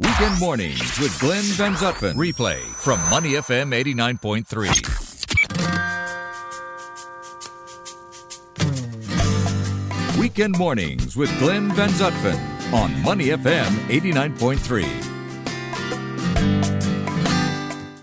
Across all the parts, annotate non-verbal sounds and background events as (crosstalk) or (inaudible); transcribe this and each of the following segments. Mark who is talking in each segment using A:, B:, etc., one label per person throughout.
A: Weekend mornings with Glenn Van Zutphen. Replay from Money FM 89.3. Weekend mornings with Glenn Van Zutphen on Money FM 89.3.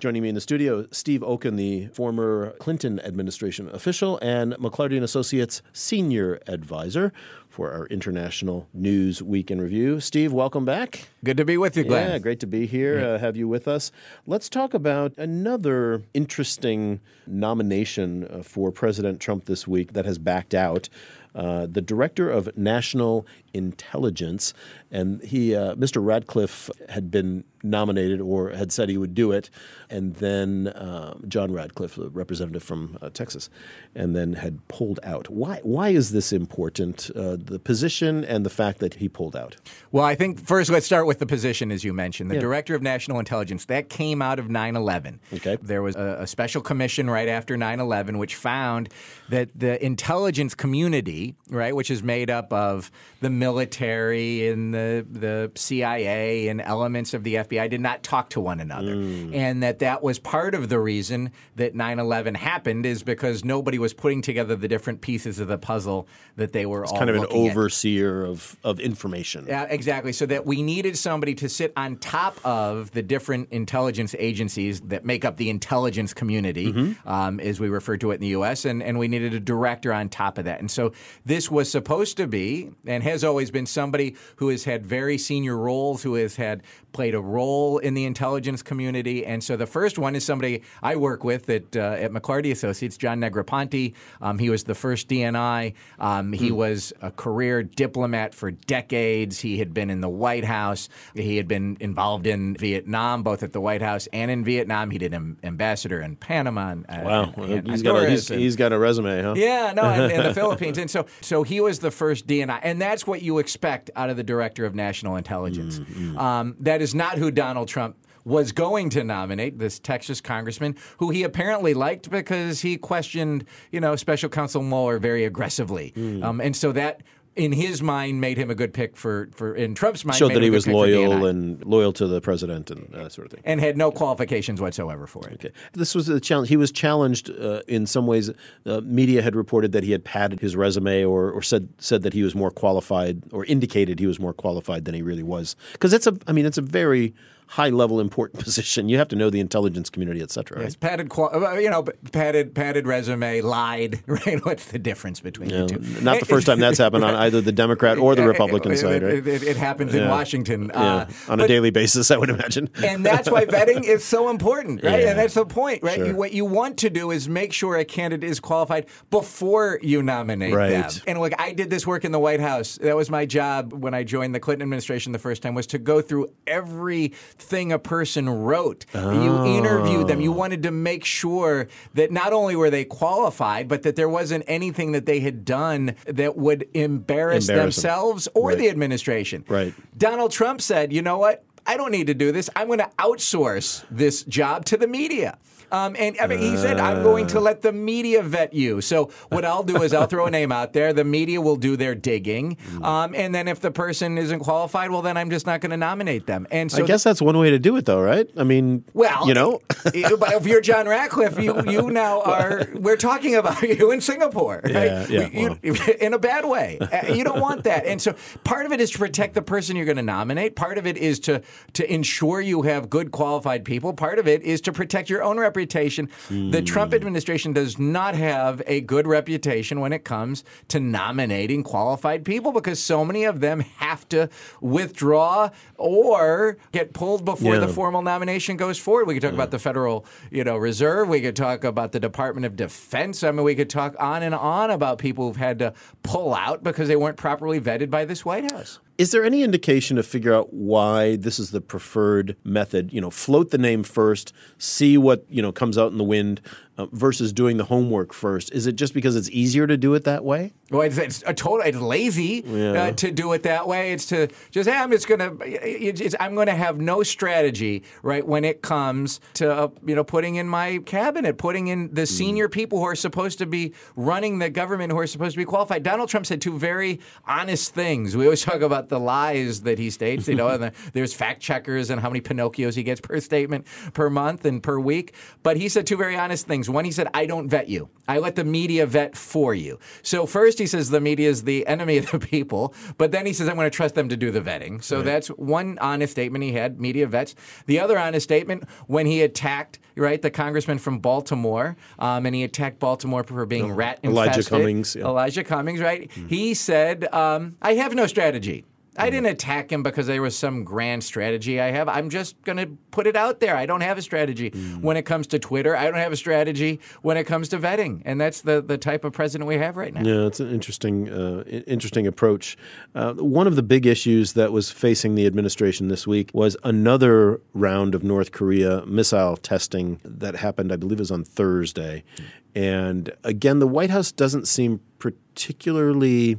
B: Joining me in the studio, Steve Okun, the former Clinton administration official and McLarty and Associates senior advisor for our International News Week in Review. Steve, welcome back.
C: Good to be with you, Glenn.
B: Yeah, great to be here, yeah. uh, have you with us. Let's talk about another interesting nomination uh, for President Trump this week that has backed out. Uh, the director of national intelligence, and he, uh, Mr. Ratcliffe, had been nominated or had said he would do it, and then uh, John Ratcliffe, the representative from uh, Texas, and then had pulled out. Why? Why is this important? Uh, the position and the fact that he pulled out.
C: Well, I think first let's start with the position, as you mentioned, the yeah. director of national intelligence. That came out of 9/11.
B: Okay.
C: There was a, a special commission right after 9/11, which found that the intelligence community right, which is made up of the military and the the CIA and elements of the FBI, did not talk to one another, mm. and that that was part of the reason that 9/11 happened is because nobody was putting together the different pieces of the puzzle that they were
B: it's
C: all
B: kind of an overseer
C: at.
B: of of information.
C: Yeah, exactly. So that we needed somebody to sit on top of the different intelligence agencies that make up the intelligence community, mm-hmm. um, as we refer to it in the U.S., and and we needed a director on top of that, and so this was supposed to be and has always been somebody who has had very senior roles, who has had played a role in the intelligence community. And so the first one is somebody I work with at, uh, at McLarty Associates, John Negroponte. Um, he was the first DNI. Um, he mm. was a career diplomat for decades. He had been in the White House. He had been involved in Vietnam, both at the White House and in Vietnam. He did am- ambassador in Panama. And,
B: uh, wow, and, he's, got a, he's, and, he's got a resume, huh?
C: Yeah, no, in the (laughs) Philippines. And so, so he was the first DNI, and that's what you expect out of the director of national intelligence. Mm-hmm. Um, that is not who Donald Trump was going to nominate this Texas congressman who he apparently liked because he questioned, you know, special counsel Mueller very aggressively. Mm. Um, and so that in his mind made him a good pick for, for in Trump's mind
B: showed that he was loyal and loyal to the president and that sort of thing
C: and had no qualifications whatsoever for it.
B: Okay, this was a challenge. He was challenged uh, in some ways. Uh, media had reported that he had padded his resume or, or said said that he was more qualified or indicated he was more qualified than he really was because it's a I mean it's a very high level important (laughs) position. You have to know the intelligence community, et cetera. Right?
C: Yes, padded, uh, you know, padded, padded resume, lied. (laughs) Right? What's the difference between
B: yeah,
C: the two?
B: Not the first time that's (laughs) happened on either the Democrat or the Republican side. Right?
C: It, it, it happens yeah. in Washington
B: yeah. uh, on but, a daily basis, I would imagine.
C: and that's why vetting is so important, right? And that's the point, right? Sure. You, what you want to do is make sure a candidate is qualified before you nominate
B: right.
C: them. And look, I did this work in the White House. That was my job when I joined the Clinton administration the first time was to go through everything a person person wrote. Oh. You interviewed them. You wanted to make sure that not only were they qualified, but that there wasn't anything that they had done that would embarrass, embarrass themselves them. or
B: right.
C: the administration.
B: Right.
C: Donald Trump said, you know what? I don't need to do this. I'm going to outsource this job to the media. Um, and I mean, he said, I'm going to let the media vet you. So what I'll do is I'll throw a name out there. The media will do their digging. Um, and then if the person isn't qualified, well, then I'm just not going to nominate them. And so
B: I guess that's one way to do it, though, right? I mean,
C: well,
B: you know, (laughs)
C: but if you're John Ratcliffe, you, you (laughs) now are, we're talking about (laughs) you in Singapore, right?
B: Yeah, yeah,
C: you,
B: well.
C: in a bad way. Uh, you don't want that. And so part of it is to protect the person you're going to nominate. Part of it is to, to ensure you have good qualified people. Part of it is to protect your own reputation. Mm. The Trump administration does not have a good reputation when it comes to nominating qualified people because so many of them have to withdraw or get pulled before yeah. the formal nomination goes forward. We could talk yeah. about the Federal, you know, Reserve. We could talk about the Department of Defense. I mean, we could talk on and on about people who've had to pull out because they weren't properly vetted by this White House.
B: Is there any indication to figure out why this is the preferred method? You know, float the name first, see what you know comes out in the wind, uh, versus doing the homework first? Is it just because it's easier to do it that way?
C: Well, it's, it's a total. It's lazy
B: Yeah.
C: uh, to do it that way. It's to just, hey, I'm just gonna. It's, I'm gonna have no strategy, right? When it comes to uh, you know putting in my cabinet, putting in the senior people who are supposed to be running the government, who are supposed to be qualified. Donald Trump said two very honest things. We always (laughs) talk about the lies that he states. You know, and the, (laughs) there's fact checkers and how many Pinocchios he gets per statement per month and per week. But he said two very honest things. One, he said, I don't vet you. I let the media vet for you. So first he says the media is the enemy of the people, but then he says I'm going to trust them to do the vetting. So that's one honest statement he had, media vets. The other honest statement when he attacked right the congressman from Baltimore, um, and he attacked Baltimore for being rat
B: Elijah
C: infested.
B: Cummings, yeah.
C: Elijah Cummings, right? He said, um, I have no strategy. I didn't attack him because there was some grand strategy I have. I'm just going to put it out there. I don't have a strategy when it comes to Twitter. I don't have a strategy when it comes to vetting. And that's the, the type of president we have right now.
B: Yeah, it's an interesting, uh, interesting approach. Uh, one of the big issues that was facing the administration this week was another round of North Korea missile testing that happened, I believe, it was on Thursday. And again, the White House doesn't seem particularly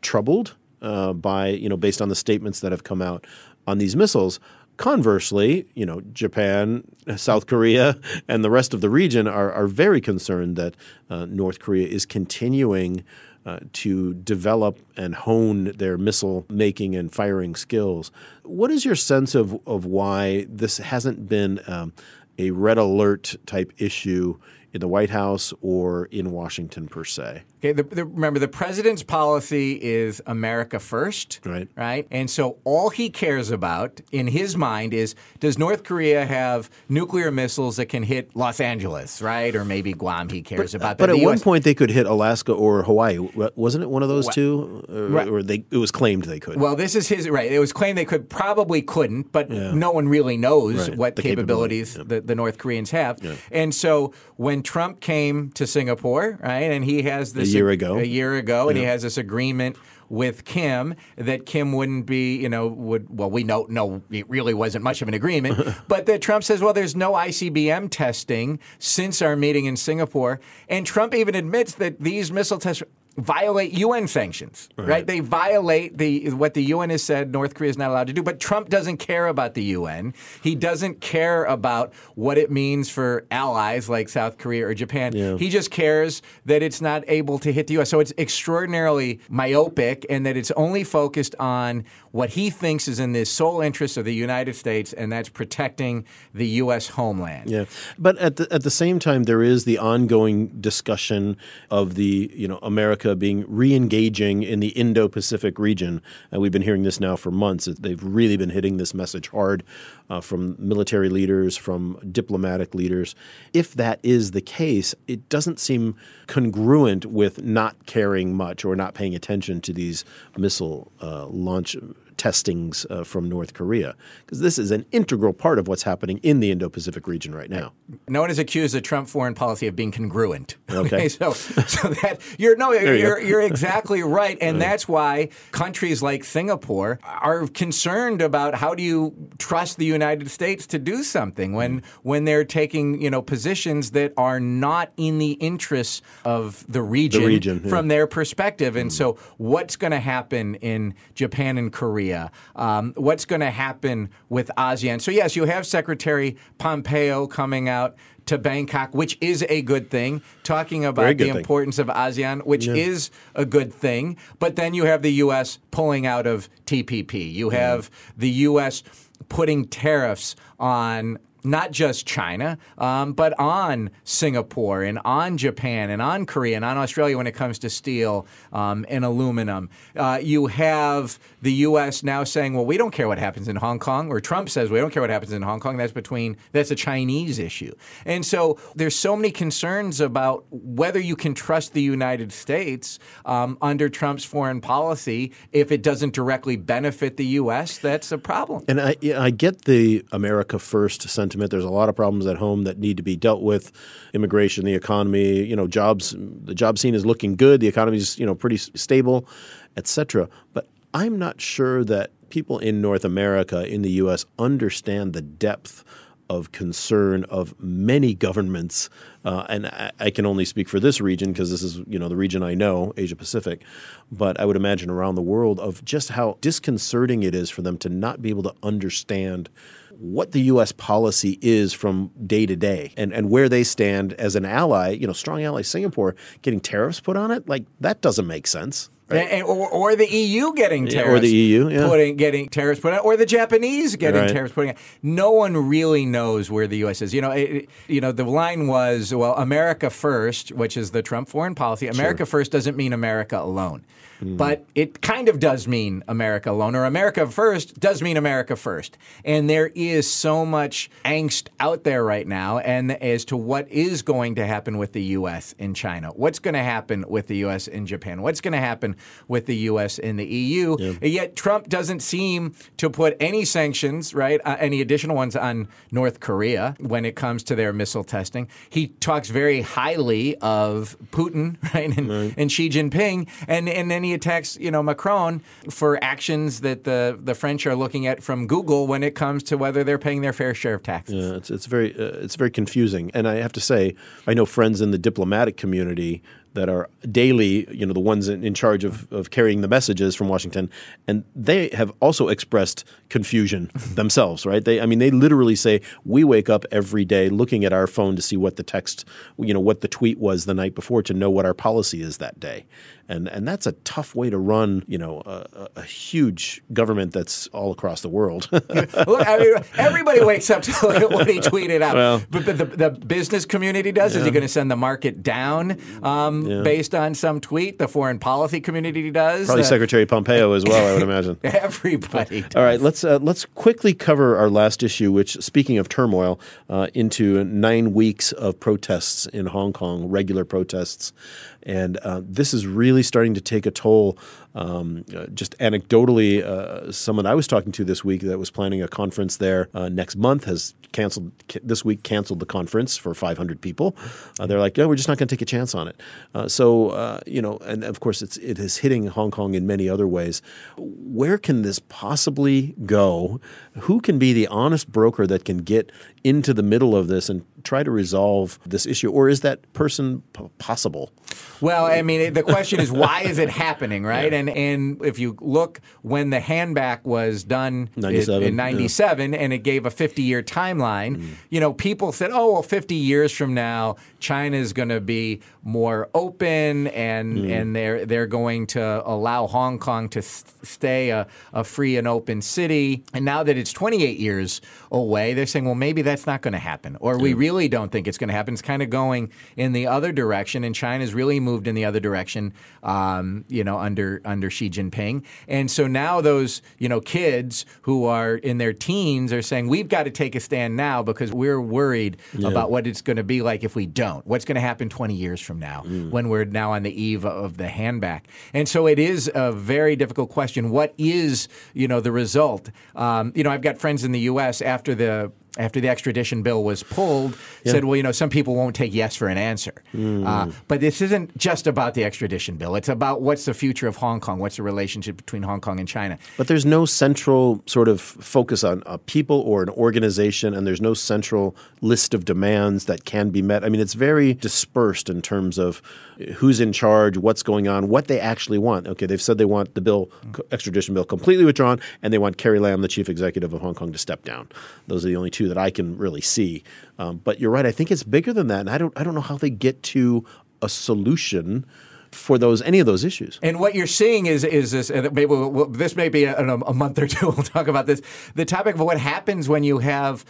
B: troubled uh, by, you know, based on the statements that have come out on these missiles. Conversely, you know, Japan, South Korea, and the rest of the region are, are very concerned that uh, North Korea is continuing uh, to develop and hone their missile making and firing skills. What is your sense of, of why this hasn't been um, a red alert type issue in the White House or in Washington per se?
C: Okay, the, the, remember the president's policy is America first,
B: Right.
C: Right, and so all he cares about in his mind is does North Korea have nuclear missiles that can hit Los Angeles, right, or maybe Guam? He cares uh, about.
B: But
C: the
B: at one
C: US
B: point, they could hit Alaska or Hawaii. Wasn't it one of those two? Or,
C: Right.
B: or they, it was claimed they could.
C: Well, this is his right. It was claimed they could probably couldn't, but no one really knows
B: Right.
C: what
B: The capability,
C: capabilities the, the North Koreans have. And so when Trump came to Singapore, right, and he has this a
B: year ago.
C: a year ago, and he has this agreement with Kim that Kim wouldn't be, you know, would well, we know no, it really wasn't much of an agreement, (laughs) but that Trump says, well, there's no ICBM testing since our meeting in Singapore, and Trump even admits that these missile tests violate UN sanctions, right? They violate the what the UN has said North Korea is not allowed to do. But Trump doesn't care about the UN. He doesn't care about what it means for allies like South Korea or Japan.
B: Yeah.
C: He just cares that it's not able to hit the US. So it's extraordinarily myopic and that it's only focused on what he thinks is in the sole interest of the United States, and that's protecting the US homeland.
B: Yeah, but at the at the same time, there is the ongoing discussion of the you know America being re-engaging in the Indo-Pacific region. Uh, we've been hearing this now for months. They've really been hitting this message hard uh, from military leaders, from diplomatic leaders. If that is the case, it doesn't seem congruent with not caring much or not paying attention to these missile uh, launch testings uh, from North Korea, because this is an integral part of what's happening in the Indo-Pacific region right now.
C: No one has accused the Trump foreign policy of being congruent. (laughs)
B: Okay. (laughs)
C: so, so that you're no,
B: you
C: you're, you're exactly right, and that's why countries like Singapore are concerned about how do you trust the United States to do something when when they're taking you know positions that are not in the interests of the region,
B: region, yeah.
C: from their perspective. And so, what's going to happen in Japan and Korea? Um, what's going to happen with ASEAN? So, yes, you have Secretary Pompeo coming out to Bangkok, which is a good thing, talking about the
B: thing.
C: importance of ASEAN, which is a good thing. But then you have the U.S. pulling out of TPP. You have the U.S. putting tariffs on not just China, um, but on Singapore and on Japan and on Korea and on Australia when it comes to steel um, and aluminum. Uh, you have the U.S. now saying, well, we don't care what happens in Hong Kong, or Trump says we don't care what happens in Hong Kong. That's between that's a Chinese issue. And so there's so many concerns about whether you can trust the United States um, under Trump's foreign policy if it doesn't directly benefit the U.S. That's a problem.
B: And I, I get the America first sentiment. There's a lot of problems at home that need to be dealt with: immigration, the economy. You know, jobs. The job scene is looking good. The economy is you know pretty stable, etc. But I'm not sure that people in North America, in the U.S., understand the depth of concern of many governments, uh, and I, I, can only speak for this region because this is you know the region I know, Asia Pacific, but I would imagine around the world of just how disconcerting it is for them to not be able to understand what the U.S. policy is from day to day and, and where they stand as an ally, you know, strong ally Singapore getting tariffs put on it, like that doesn't make sense.
C: Right. And, or, or, the EU getting tariffs,
B: yeah, or the EU, yeah.
C: putting getting tariffs put on, or the Japanese getting right. tariffs putting. On. No one really knows where the U.S. is. You know, it, you know, the line was, well, America first, which is the Trump foreign policy. America sure. first doesn't mean America alone. Mm. But it kind of does mean America alone, or America first does mean America first. And there is so much angst out there right now, and as to what is going to happen with the U.S. in China, what's going to happen with the U.S. in Japan, what's going to happen with the U.S. in the EU. Yeah. Yet Trump doesn't seem to put any sanctions, right, uh, any additional ones on North Korea when it comes to their missile testing. He talks very highly of Putin, (laughs) right, and, right. and Xi Jinping, and and then he attacks, you know, Macron for actions that the the French are looking at from Google when it comes to whether they're paying their fair share of taxes.
B: Yeah, it's it's very uh, it's very confusing, and I have to say, I know friends in the diplomatic community that are daily, you know, the ones in, in charge of, of carrying the messages from Washington, and they have also expressed confusion (laughs) themselves, right? They, I mean, they literally say we wake up every day looking at our phone to see what the text, you know, what the tweet was the night before to know what our policy is that day, and and that's a tough way to run, you know, a, a huge government that's all across the world. (laughs) Look,
C: I mean, everybody wakes up (laughs) to look at what he tweeted out, well, but, but the, the, business community does. Yeah. Is he going to send the market down? Um, yeah. based on some tweet. The foreign policy community does.
B: Probably uh, Secretary Pompeo as well. I would (laughs) imagine.
C: Everybody. Does.
B: All right, let's uh, let's quickly cover our last issue. Which, speaking of turmoil, uh, into nine weeks of protests in Hong Kong, regular protests, and uh, this is really starting to take a toll um, uh, just anecdotally, uh, someone I was talking to this week that was planning a conference there uh, next month has canceled this week. Canceled the conference for 500 people. Uh, they're like, "Yeah, we're just not going to take a chance on it." Uh, so uh, you know, and of course, it's it is hitting Hong Kong in many other ways. Where can this possibly go? Who can be the honest broker that can get into the middle of this and try to resolve this issue, or is that person p- possible?
C: Well, I mean, the question is why is it happening, right? Yeah. And and if you look when the handback was done 97, in '97, yeah. and it gave a 50 year timeline, mm. you know, people said, oh, well, 50 years from now, China is going to be more open, and mm. and they're they're going to allow Hong Kong to stay a, a free and open city. And now that it's 28 years away, they're saying, well, maybe that's not going to happen, or we really don't think it's going to happen. It's kind of going in the other direction, and China's really moved in the other direction, um, you know, under under Xi Jinping. And so now those you know kids who are in their teens are saying, we've got to take a stand now because we're worried yeah. about what it's going to be like if we don't. What's going to happen 20 years from now mm. when we're now on the eve of the handback? And so it is a very difficult question. What is you know the result? Um, you know, I've got friends in the U.S. after the after the extradition bill was pulled, yeah. said, well, you know, some people won't take yes for an answer. Mm. Uh, but this isn't just about the extradition bill. It's about what's the future of Hong Kong, what's the relationship between Hong Kong and China.
B: But there's no central sort of focus on a people or an organization, and there's no central list of demands that can be met. I mean, it's very dispersed in terms of who's in charge, what's going on, what they actually want. Okay, they've said they want the bill, extradition bill, completely withdrawn, and they want Carrie Lam, the chief executive of Hong Kong, to step down. Those are the only two that I can really see. Um, but you're right. I think it's bigger than that, and I don't. I don't know how they get to a solution for those any of those issues.
C: And what you're seeing is is this maybe we'll, this may be a, a, month or two. (laughs) We'll talk about this. The topic of what happens when you have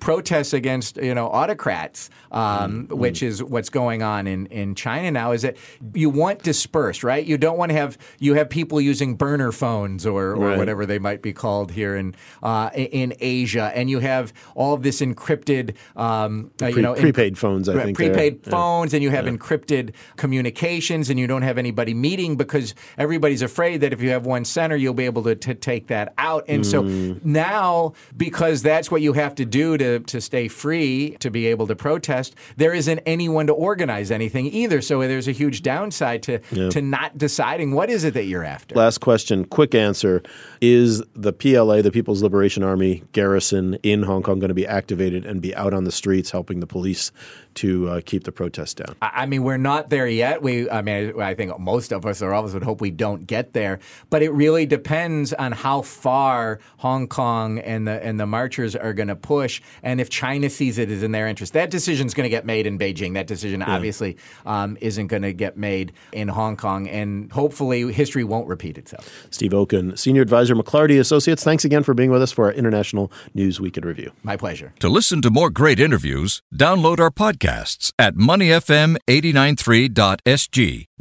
C: protests against you know autocrats, um, mm-hmm. which is what's going on in, in China now. Is that you want dispersed, right? You don't want to have you have people using burner phones or, or right. whatever they might be called here in uh, in Asia, and you have all of this encrypted, um, uh, you know,
B: prepaid phones. I think
C: prepaid phones, yeah. and you have yeah. encrypted communications, and you don't have anybody meeting because everybody's afraid that if you have one center, you'll be able to, to take that out. And so now, because that's what you have to do to, to stay free, to be able to protest, there isn't anyone to organize anything either. So there's a huge downside to, to not deciding what is it that you're after.
B: Last question, quick answer. Is the PLA, the People's Liberation Army garrison in Hong Kong, going to be activated and be out on the streets helping the police to uh, keep the protests down?
C: I I mean, we're not there yet. We, I mean, I think most of us or all of us would hope we don't get there. But it really depends on how far Hong Kong and the and the marchers are going to push, and if China sees it as in their interest. That decision is going to get made in Beijing. That decision obviously um, isn't going to get made in Hong Kong, and hopefully history won't repeat itself.
B: Steve Okun, Senior Advisor, McLarty Associates, thanks again for being with us for our International News Week in Review.
C: My pleasure.
A: To listen to more great interviews, download our podcasts at moneyfm893.sg